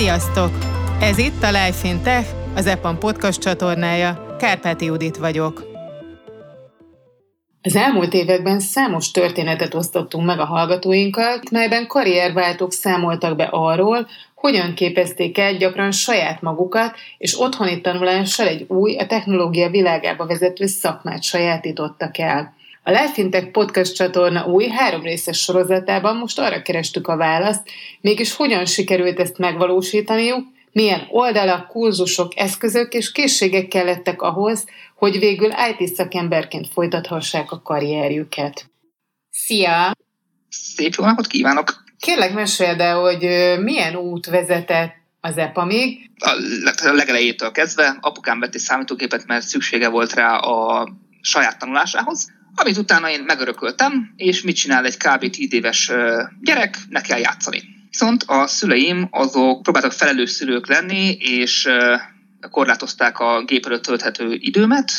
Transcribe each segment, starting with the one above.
Sziasztok! Ez itt a Life in Tech, az EPAM podcast csatornája. Kárpáti Judit vagyok. Az elmúlt években számos történetet osztottunk meg a hallgatóinkkal, melyben karrierváltók számoltak be arról, hogyan képezték el gyakran saját magukat, és otthoni tanulással egy új, a technológia világába vezető szakmát sajátítottak el. A Life in Tech podcast csatorna új három részes sorozatában most arra kerestük a választ, mégis hogyan sikerült ezt megvalósítaniuk, milyen oldalak, kurzusok, eszközök és készségek kellettek ahhoz, hogy végül IT szakemberként folytathassák a karrierjüket. Szia! Szép jó napot kívánok! Kérlek, meséld el, hogy milyen út vezetett az EPA-mig? A legelejétől kezdve apukám vett egy számítógépet, mert szüksége volt rá a saját tanulásához, amit utána én megörököltem, és mit csinál egy kb. 10 éves gyerek, ne kell játszani. Viszont a szüleim azok próbáltak felelős szülők lenni, és korlátozták a gép előtt tölthető időmet,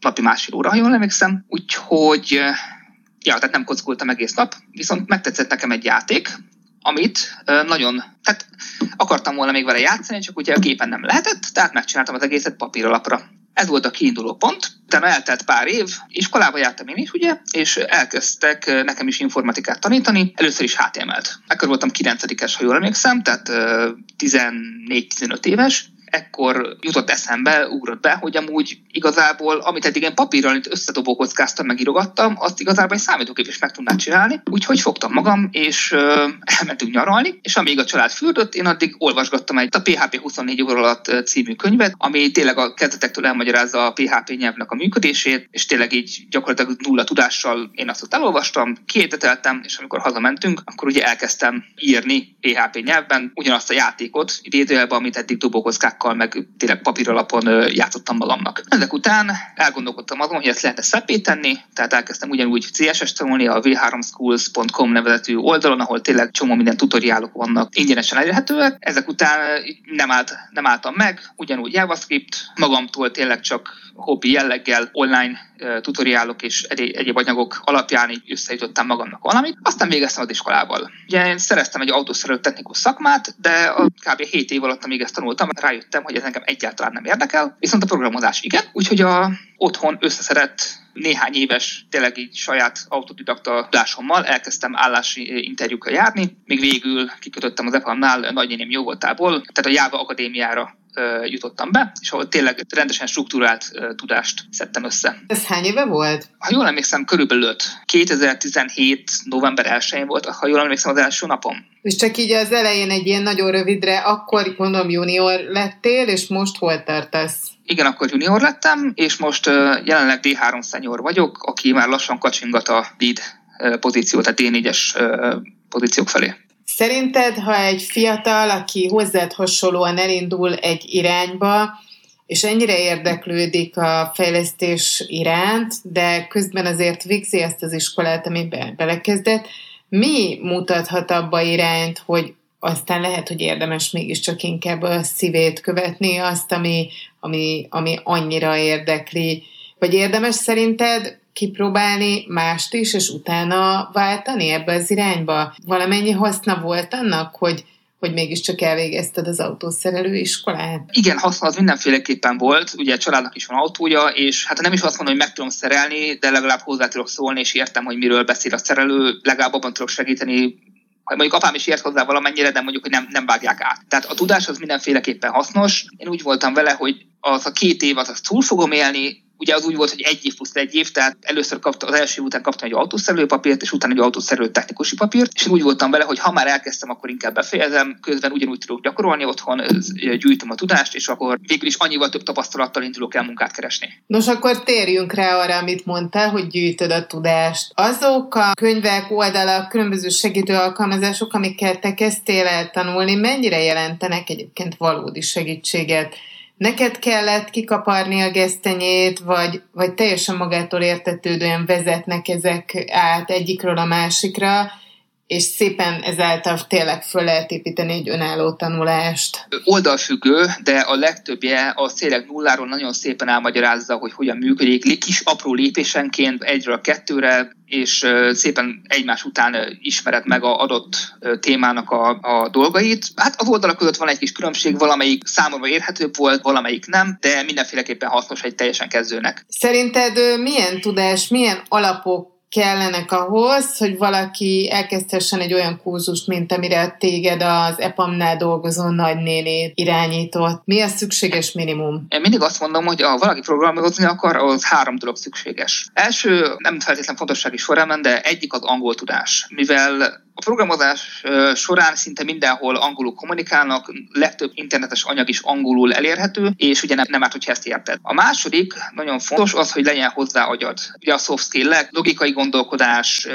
napi másfél óra, ha jól emlékszem, úgyhogy ja, tehát nem kockultam egész nap, viszont megtetszett nekem egy játék, amit nagyon, tehát akartam volna még vele játszani, csak ugye a gépen nem lehetett, tehát megcsináltam az egészet papíralapra. Ez volt a kiinduló pont. Utána eltelt pár év, iskolába jártam én is, ugye, és elkezdtek nekem is informatikát tanítani, először is HTML-t. Ekkor voltam 9-es, ha jól emlékszem, tehát 14-15 éves, ekkor jutott eszembe, ugrott be, hogy amúgy igazából, amit eddig én papírral itt összedobókockáztam, megírogattam, azt igazából egy számítógép is meg tudná csinálni. Úgyhogy fogtam magam, és ö, elmentünk nyaralni, és amíg a család fürdött, én addig olvasgattam egy a PHP 24 óra alatt című könyvet, ami tényleg a kezdetektől elmagyarázza a PHP nyelvnek a működését, és tényleg így gyakorlatilag nulla tudással én azt ott elolvastam, kiérteteltem, és amikor hazamentünk, akkor ugye elkezdtem írni PHP nyelvben ugyanazt a játékot, idézőjelben, amit eddig dobókockákkal meg tényleg papíralapon játszottam magamnak. Ezek után elgondolkodtam azon, hogy ezt lehetne szebbé tenni, tehát elkezdtem ugyanúgy CSS tanulni a v3schools.com nevezetű oldalon, ahol tényleg csomó minden tutoriálok vannak ingyenesen elérhetőek. Ezek után nem, állt, nem álltam meg, ugyanúgy JavaScript, magamtól tényleg csak hobbi jelleggel online tutoriálok és egyéb anyagok alapján így összejutottam magamnak valamit. Aztán végeztem az iskolával. Ugye én szereztem egy autószerelő technikus szakmát, de a kb. 7 év alatt, amíg ezt tanultam, rájöttem, hogy ez engem egyáltalán nem érdekel, viszont a programozás igen. Úgyhogy a otthon összeszedett néhány éves, tényleg így saját autodidakta tudásommal elkezdtem állási interjúkra járni, még végül kikötöttem az EPAM-nál nagynéném jó voltából, tehát a Java Akadémiára jutottam be, és ahol tényleg rendesen struktúrált tudást szedtem össze. Ez hány éve volt? Ha jól emlékszem, körülbelül 5. 2017. november 1-én volt, ha jól emlékszem, az első napom. És csak így az elején egy ilyen nagyon rövidre, akkor mondom junior lettél, és most hol tartasz? Igen, akkor junior lettem, és most jelenleg D3 senior vagyok, aki már lassan kacsingat a lead pozíció, tehát D4-es pozíciók felé. Szerinted, ha egy fiatal, aki hozzád hasonlóan elindul egy irányba, és ennyire érdeklődik a fejlesztés iránt, de közben azért végzi ezt az iskolát, amiben belekezdett, mi mutathat abba irányt, hogy aztán lehet, hogy érdemes mégiscsak inkább a szívét követni, azt, ami, ami, ami annyira érdekli. Vagy érdemes szerinted kipróbálni mást is, és utána váltani ebbe az irányba? Valamennyi haszna volt annak, hogy hogy mégiscsak elvégezted az autószerelő iskolát? Igen, haszna az mindenféleképpen volt. Ugye a családnak is van autója, és hát nem is azt mondom, hogy meg tudom szerelni, de legalább hozzá tudok szólni, és értem, hogy miről beszél a szerelő, legalább abban tudok segíteni, mondjuk apám is ért hozzá valamennyire, de mondjuk, hogy nem, nem vágják át. Tehát a tudás az mindenféleképpen hasznos. Én úgy voltam vele, hogy az a két év az túl fogom élni, ugye az úgy volt, hogy egy év plusz egy év, tehát először kapta, az első év után kaptam egy autószerelő papírt, és utána egy autószerelő technikusi papírt, és én úgy voltam vele, hogy ha már elkezdtem, akkor inkább befejezem, közben ugyanúgy tudok gyakorolni otthon, gyűjtöm a tudást, és akkor végül is annyival több tapasztalattal indulok el munkát keresni. Nos, akkor térjünk rá arra, amit mondtál, hogy gyűjtöd a tudást. Azok a könyvek, oldalak, különböző segítő alkalmazások, amiket te kezdtél el tanulni, mennyire jelentenek egyébként valódi segítséget neked kellett kikaparni a gesztenyét, vagy, vagy teljesen magától értetődően vezetnek ezek át egyikről a másikra, és szépen ezáltal tényleg föl lehet építeni egy önálló tanulást. Oldalfüggő, de a legtöbbje a tényleg nulláról nagyon szépen elmagyarázza, hogy hogyan működik, kis apró lépésenként egyről a kettőre, és szépen egymás után ismered meg a adott témának a, a dolgait. Hát az oldalak között van egy kis különbség, valamelyik számomra érhetőbb volt, valamelyik nem, de mindenféleképpen hasznos egy teljesen kezdőnek. Szerinted milyen tudás, milyen alapok kellenek ahhoz, hogy valaki elkezdhessen egy olyan kurzust, mint amire téged az EPAM-nál dolgozó nagynéni irányított. Mi a szükséges minimum? Én mindig azt mondom, hogy ha valaki programozni akar, az három dolog szükséges. Első, nem feltétlenül fontossági során, de egyik az angol tudás. Mivel a programozás során szinte mindenhol angolul kommunikálnak, legtöbb internetes anyag is angolul elérhető, és ugye nem, nem árt, hogyha ezt érted. A második, nagyon fontos az, hogy legyen hozzá agyad. Ugye a soft skill logikai gondolkodás,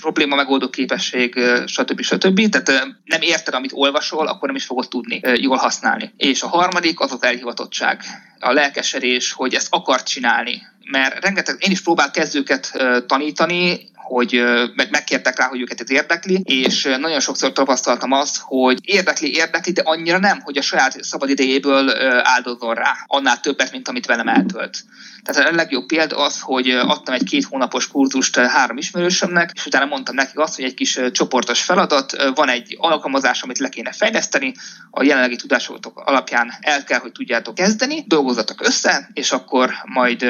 probléma megoldó képesség, stb. stb. Tehát nem érted, amit olvasol, akkor nem is fogod tudni jól használni. És a harmadik az az elhivatottság, a lelkesedés, hogy ezt akart csinálni. Mert rengeteg, én is próbál kezdőket tanítani, hogy meg megkértek rá, hogy őket ez érdekli, és nagyon sokszor tapasztaltam azt, hogy érdekli, érdekli, de annyira nem, hogy a saját szabad idejéből áldozzon rá, annál többet, mint amit velem eltölt. Tehát a legjobb példa az, hogy adtam egy két hónapos kurzust három ismerősömnek, és utána mondtam nekik azt, hogy egy kis csoportos feladat, van egy alkalmazás, amit le kéne fejleszteni, a jelenlegi tudásotok alapján el kell, hogy tudjátok kezdeni, dolgozatok össze, és akkor majd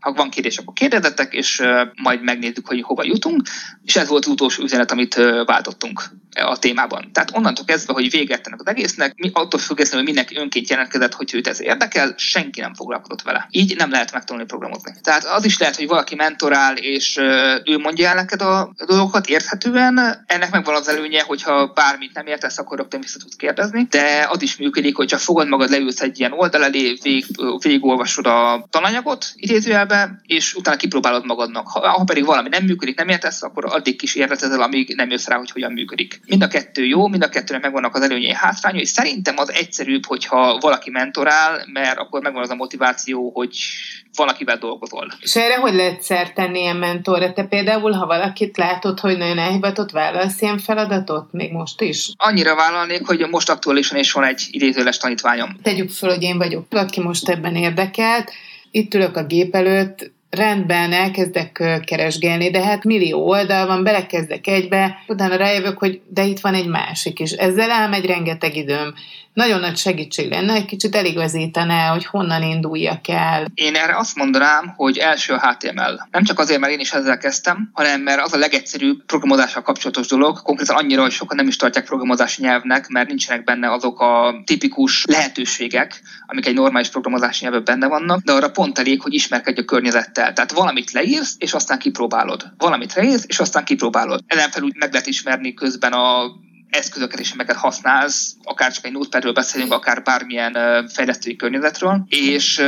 ha van kérdés, akkor kérdezzetek, és majd megnézzük, hogy hova jutunk. És ez volt az utolsó üzenet, amit váltottunk a témában. Tehát onnantól kezdve, hogy véget ennek az egésznek, mi attól függetlenül, hogy mindenki önként jelentkezett, hogy őt ez érdekel, senki nem foglalkozott vele. Így nem lehet megtanulni programozni. Tehát az is lehet, hogy valaki mentorál, és ő mondja el neked a dolgokat érthetően. Ennek megvan az előnye, hogyha bármit nem értesz, akkor rögtön vissza tudsz kérdezni. De az is működik, hogyha fogod magad, leülsz egy ilyen oldal elé, vég, végigolvasod a tananyagot, idézőjelbe, és utána kipróbálod magadnak. Ha, ha pedig valami nem működik, nem értesz, akkor addig kis értetezel, amíg nem jössz rá, hogy hogyan működik. Mind a kettő jó, mind a kettőnek megvannak az előnyei, hátrányai. Szerintem az egyszerűbb, hogyha valaki mentorál, mert akkor megvan az a motiváció, hogy valakivel dolgozol. És erre hogy lehet szert tenni ilyen mentorra? Te például, ha valakit látod, hogy nagyon elhivatott, vállalsz ilyen feladatot, még most is? Annyira vállalnék, hogy most aktuálisan is van egy idézőles tanítványom. Tegyük föl, hogy én vagyok, aki most ebben érdekelt, itt ülök a gép előtt, rendben, elkezdek keresgélni, de hát millió oldal van, belekezdek egybe, utána rájövök, hogy de itt van egy másik is. Ezzel elmegy rengeteg időm nagyon nagy segítség lenne, egy kicsit eligazítaná, hogy honnan induljak el. Én erre azt mondanám, hogy első a HTML. Nem csak azért, mert én is ezzel kezdtem, hanem mert az a legegyszerűbb programozással kapcsolatos dolog, konkrétan annyira, hogy sokan nem is tartják programozási nyelvnek, mert nincsenek benne azok a tipikus lehetőségek, amik egy normális programozási nyelvben benne vannak, de arra pont elég, hogy ismerkedj a környezettel. Tehát valamit leírsz, és aztán kipróbálod. Valamit leírsz, és aztán kipróbálod. Ezen felül meg lehet ismerni közben a eszközöket és amelyeket használsz, akár csak egy notepadről beszélünk, akár bármilyen fejlesztői környezetről, és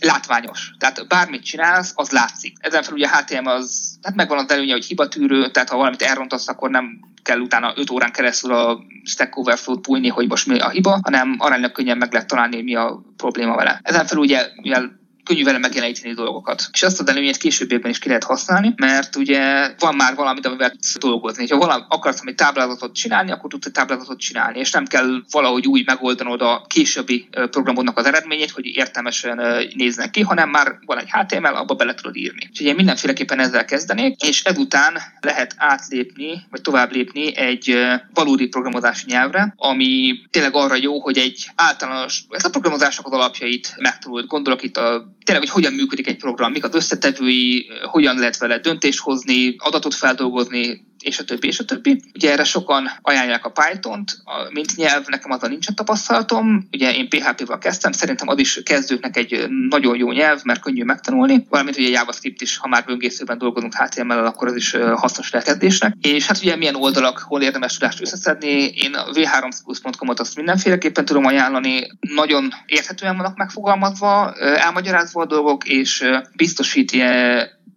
látványos. Tehát bármit csinálsz, az látszik. Ezen felül ugye a HTML az, hát megvan az előnye, hogy hibatűrő, tehát ha valamit elrontasz, akkor nem kell utána 5 órán keresztül a Stack Overflow-t bújni, hogy most mi a hiba, hanem aránylag könnyen meg lehet találni, mi a probléma vele. Ezen felül ugye, mivel könnyű vele megjeleníteni dolgokat. És azt az előnyét későbbiekben is ki lehet használni, mert ugye van már valami, amivel tudsz dolgozni. Ha valami, akarsz egy táblázatot csinálni, akkor tudsz egy táblázatot csinálni, és nem kell valahogy úgy megoldanod a későbbi programodnak az eredményét, hogy értelmesen néznek ki, hanem már van egy HTML, abba bele tudod írni. Úgyhogy én mindenféleképpen ezzel kezdenék, és ezután lehet átlépni, vagy tovább lépni egy valódi programozási nyelvre, ami tényleg arra jó, hogy egy általános, ez a programozások az alapjait megtanulod. Gondolok itt a tényleg, hogy hogyan működik egy program, mik az összetevői, hogyan lehet vele döntést hozni, adatot feldolgozni, és a többi, és a többi. Ugye erre sokan ajánlják a Python-t, mint nyelv, nekem azzal nincsen tapasztalatom. Ugye én PHP-val kezdtem, szerintem az is kezdőknek egy nagyon jó nyelv, mert könnyű megtanulni, valamint ugye JavaScript is, ha már böngészőben dolgozunk HTML-el, akkor az is hasznos lekezdésnek. És hát ugye milyen oldalak, hol érdemes tudást összeszedni, én a v3schools.com-ot azt mindenféleképpen tudom ajánlani, nagyon érthetően vannak megfogalmazva, elmagyarázva a dolgok, és biztosít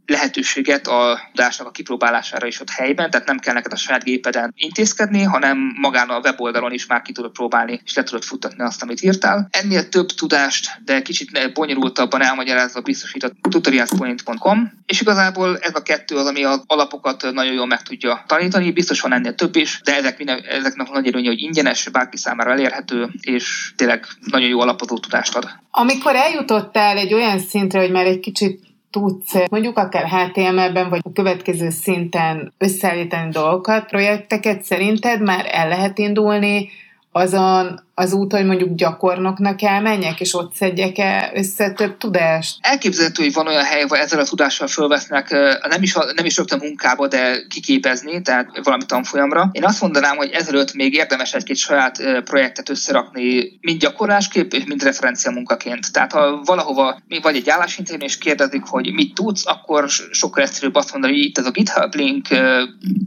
lehetőséget a tudásnak a kipróbálására is ott helyben, tehát nem kell neked a saját gépeden intézkedni, hanem magán a weboldalon is már ki tudod próbálni, és le tudod futtatni azt, amit írtál. Ennél több tudást, de kicsit bonyolultabban elmagyarázva biztosít a tutorialspoint.com, és igazából ez a kettő az, ami az alapokat nagyon jól meg tudja tanítani, biztos van ennél több is, de ezek minden, ezeknek nagy előnye, hogy ingyenes, bárki számára elérhető, és tényleg nagyon jó alapozó tudást ad. Amikor eljutottál egy olyan szintre, hogy már egy kicsit tudsz mondjuk akár HTML-ben, vagy a következő szinten összeállítani dolgokat, projekteket, szerinted már el lehet indulni azon az út, hogy mondjuk gyakornoknak elmenjek, és ott szedjek -e össze több tudást? Elképzelhető, hogy van olyan hely, ahol ezzel a tudással fölvesznek, nem is, nem is rögtön munkába, de kiképezni, tehát valami tanfolyamra. Én azt mondanám, hogy ezelőtt még érdemes egy-két saját projektet összerakni, mind gyakorlásképp, és mind referencia munkaként. Tehát ha valahova vagy egy állásinterjú és kérdezik, hogy mit tudsz, akkor sokkal egyszerűbb azt mondani, hogy itt ez a GitHub link,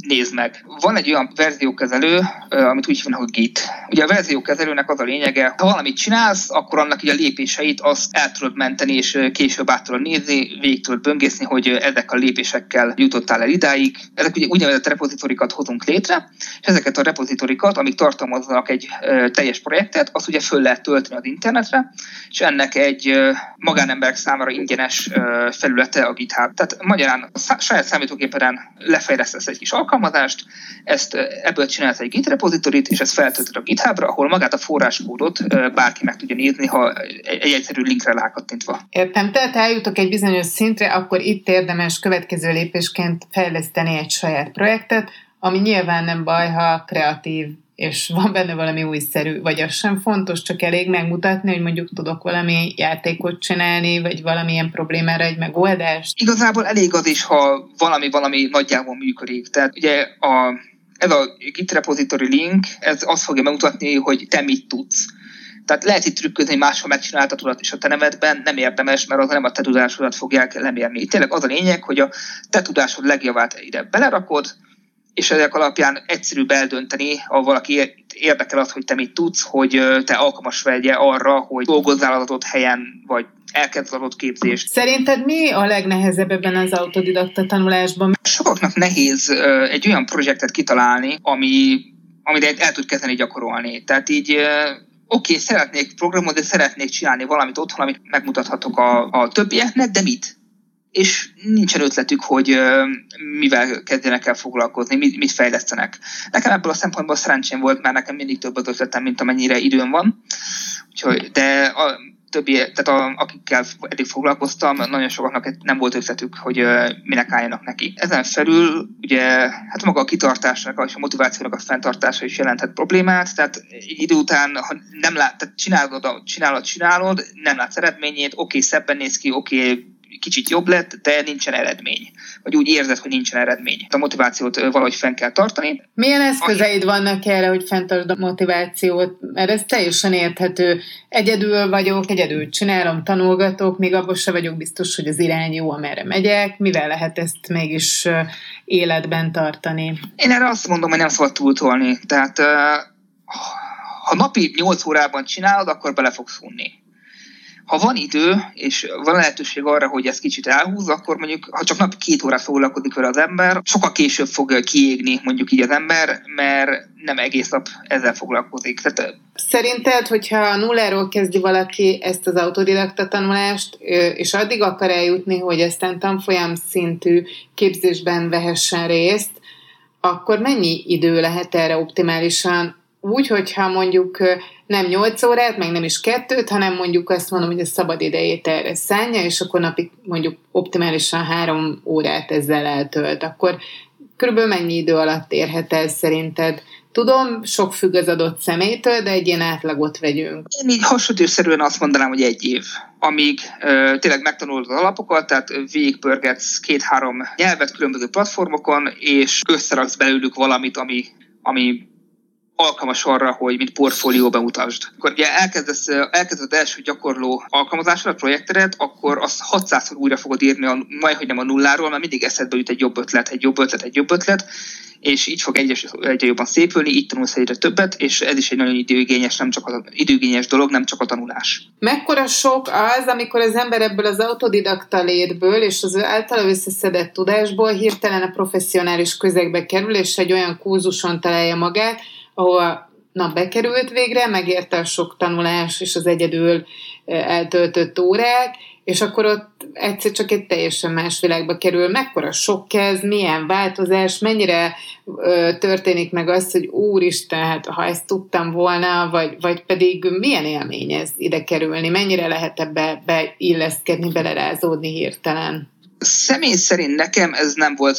nézd meg. Van egy olyan verziókezelő, amit úgy hívnak, hogy Git. Ugye a verziókezelőnek ennek az a lényege, ha valamit csinálsz, akkor annak így a lépéseit azt el tudod menteni, és később át tudod nézni, végig tudod böngészni, hogy ezek a lépésekkel jutottál el idáig. Ezek ugye úgynevezett repozitorikat hozunk létre, és ezeket a repozitorikat, amik tartalmaznak egy teljes projektet, azt ugye föl lehet tölteni az internetre, és ennek egy magánemberek számára ingyenes felülete a GitHub. Tehát magyarán a saját számítógépeden lefejlesztesz egy kis alkalmazást, ezt ebből csinálsz egy Git repozitorit, és ezt feltöltöd a GitHubra, ahol magát a forráskódot bárki meg tudja nézni, ha egy egyszerű linkre rákattintva. Értem, tehát eljutok egy bizonyos szintre, akkor itt érdemes következő lépésként fejleszteni egy saját projektet, ami nyilván nem baj, ha kreatív és van benne valami újszerű, vagy az sem fontos, csak elég megmutatni, hogy mondjuk tudok valami játékot csinálni, vagy valamilyen problémára egy megoldást? Igazából elég az is, ha valami valami nagyjából működik. Tehát ugye a ez a Git repository link, ez azt fogja megmutatni, hogy te mit tudsz. Tehát lehet itt trükközni, máshol megcsináltatod is a te nevedben, nem érdemes, mert az nem a te tudásodat fogják lemérni. Tényleg az a lényeg, hogy a te tudásod legjavát ide belerakod, és ezek alapján egyszerűbb eldönteni, ha valaki érdekel az, hogy te mit tudsz, hogy te alkalmas vegye arra, hogy dolgozzál az adott helyen, vagy elkezd az adott képzést. Szerinted mi a legnehezebb ebben az autodidakta tanulásban? Sokaknak nehéz egy olyan projektet kitalálni, ami, amit el tud kezdeni gyakorolni. Tehát így oké, okay, szeretnék programot, de szeretnék csinálni valamit otthon, amit megmutathatok a, a többieknek, de mit? És nincsen ötletük, hogy mivel kezdjenek el foglalkozni, mit, mit fejlesztenek. Nekem ebből a szempontból szerencsém volt, mert nekem mindig több az ötletem, mint amennyire időm van. Úgyhogy, de a többi, tehát a, akikkel eddig foglalkoztam, nagyon sokaknak nem volt ötletük, hogy minek álljanak neki. Ezen felül ugye hát maga a kitartásnak és a motivációnak a fenntartása is jelenthet problémát, tehát idő után, ha nem lát, tehát csinálod, csinálod, csinálod, nem látsz eredményét, oké, okay, szebben néz ki, oké, okay, kicsit jobb lett, de nincsen eredmény. Vagy úgy érzed, hogy nincsen eredmény. A motivációt valahogy fenn kell tartani. Milyen eszközeid vannak erre, hogy fenntartsd a motivációt? Mert ez teljesen érthető. Egyedül vagyok, egyedül csinálom, tanulgatok, még abban se vagyok biztos, hogy az irány jó, amerre megyek. Mivel lehet ezt mégis életben tartani? Én erre azt mondom, hogy nem szabad túltolni. Tehát ha napi 8 órában csinálod, akkor bele fogsz unni ha van idő, és van lehetőség arra, hogy ez kicsit elhúz, akkor mondjuk, ha csak napi két órát foglalkozik vele az ember, sokkal később fog kiégni mondjuk így az ember, mert nem egész nap ezzel foglalkozik. Tehát, Szerinted, hogyha nulláról kezdi valaki ezt az autodidakta tanulást, és addig akar eljutni, hogy aztán tanfolyam szintű képzésben vehessen részt, akkor mennyi idő lehet erre optimálisan úgy, hogyha mondjuk nem 8 órát, meg nem is kettőt, hanem mondjuk azt mondom, hogy a szabad idejét erre szánja, és akkor napig mondjuk optimálisan három órát ezzel eltölt, akkor körülbelül mennyi idő alatt érhet el szerinted? Tudom, sok függ az adott személytől, de egy ilyen átlagot vegyünk. Én így hasonlítőszerűen azt mondanám, hogy egy év, amíg ö, tényleg megtanulod az alapokat, tehát végigpörgetsz két-három nyelvet különböző platformokon, és összeraksz belőlük valamit, ami, ami alkalmas arra, hogy mint portfólió bemutasd. Akkor ugye elkezdesz, elkezded első gyakorló alkalmazásra a projektedet, akkor azt 600-szor újra fogod írni, a, majd hogy nem a nulláról, mert mindig eszedbe jut egy jobb ötlet, egy jobb ötlet, egy jobb ötlet, és így fog egyre, egyre jobban szépülni, így tanulsz egyre többet, és ez is egy nagyon időigényes, nem csak az időigényes dolog, nem csak a tanulás. Mekkora sok az, amikor az ember ebből az autodidakta létből és az általa összeszedett tudásból hirtelen a professzionális közegbe kerül, és egy olyan kurzuson találja magát, ahol na, bekerült végre, megérte a sok tanulás és az egyedül eltöltött órák, és akkor ott egyszer csak egy teljesen más világba kerül. Mekkora sok ez, milyen változás, mennyire ö, történik meg az, hogy úristen, hát ha ezt tudtam volna, vagy, vagy pedig milyen élmény ez ide kerülni, mennyire lehet ebbe beilleszkedni, belerázódni hirtelen? Személy szerint nekem ez nem volt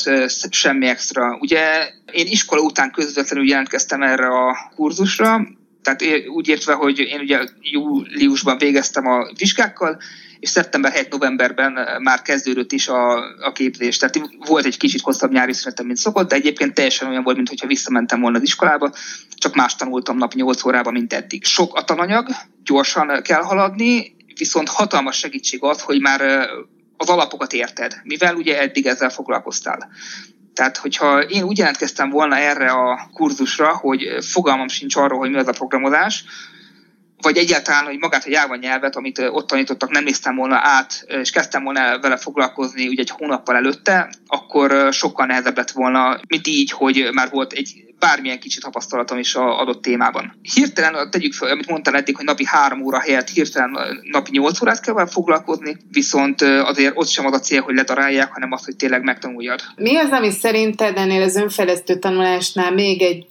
semmi extra. Ugye én iskola után közvetlenül jelentkeztem erre a kurzusra, tehát úgy értve, hogy én ugye júliusban végeztem a vizsgákkal, és szeptember 7 novemberben már kezdődött is a, a képzés. Tehát volt egy kicsit hosszabb nyári szünetem, mint szokott, de egyébként teljesen olyan volt, mintha visszamentem volna az iskolába, csak más tanultam nap 8 órában, mint eddig. Sok a tananyag, gyorsan kell haladni, viszont hatalmas segítség az, hogy már az alapokat érted, mivel ugye eddig ezzel foglalkoztál. Tehát, hogyha én úgy jelentkeztem volna erre a kurzusra, hogy fogalmam sincs arról, hogy mi az a programozás, vagy egyáltalán, hogy magát a Java nyelvet, amit ott tanítottak, nem néztem volna át, és kezdtem volna vele foglalkozni ugye egy hónappal előtte, akkor sokkal nehezebb lett volna, mint így, hogy már volt egy bármilyen kicsit tapasztalatom is a adott témában. Hirtelen tegyük fel, amit mondtál eddig, hogy napi három óra helyett hirtelen napi nyolc órát kell vele foglalkozni, viszont azért ott sem az a cél, hogy ledarálják, hanem az, hogy tényleg megtanuljad. Mi az, ami szerinted ennél az önfejlesztő tanulásnál még egy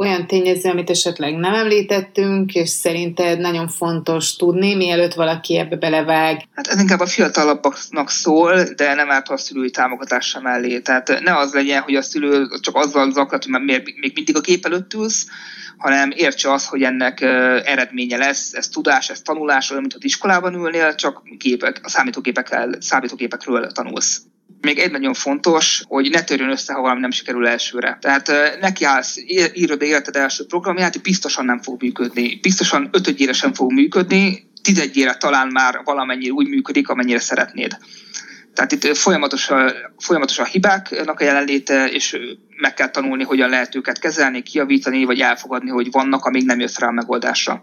olyan tényező, amit esetleg nem említettünk, és szerinted nagyon fontos tudni, mielőtt valaki ebbe belevág? Hát ez inkább a fiatalabbaknak szól, de nem árt a szülői támogatása mellé. Tehát ne az legyen, hogy a szülő csak azzal zaklat, hogy még, mindig a gép előtt ülsz, hanem értse az, hogy ennek eredménye lesz, ez tudás, ez tanulás, olyan, mint az iskolában ülnél, csak gépek, a számítógépekkel, számítógépekről tanulsz. Még egy nagyon fontos, hogy ne törjön össze, ha valami nem sikerül elsőre. Tehát neki állsz, írod életed első programját, biztosan nem fog működni. Biztosan ötödjére sem fog működni, tizedjére talán már valamennyire úgy működik, amennyire szeretnéd. Tehát itt folyamatos folyamatos a hibáknak a jelenléte, és meg kell tanulni, hogyan lehet őket kezelni, kiavítani, vagy elfogadni, hogy vannak, amíg nem jött rá a megoldásra.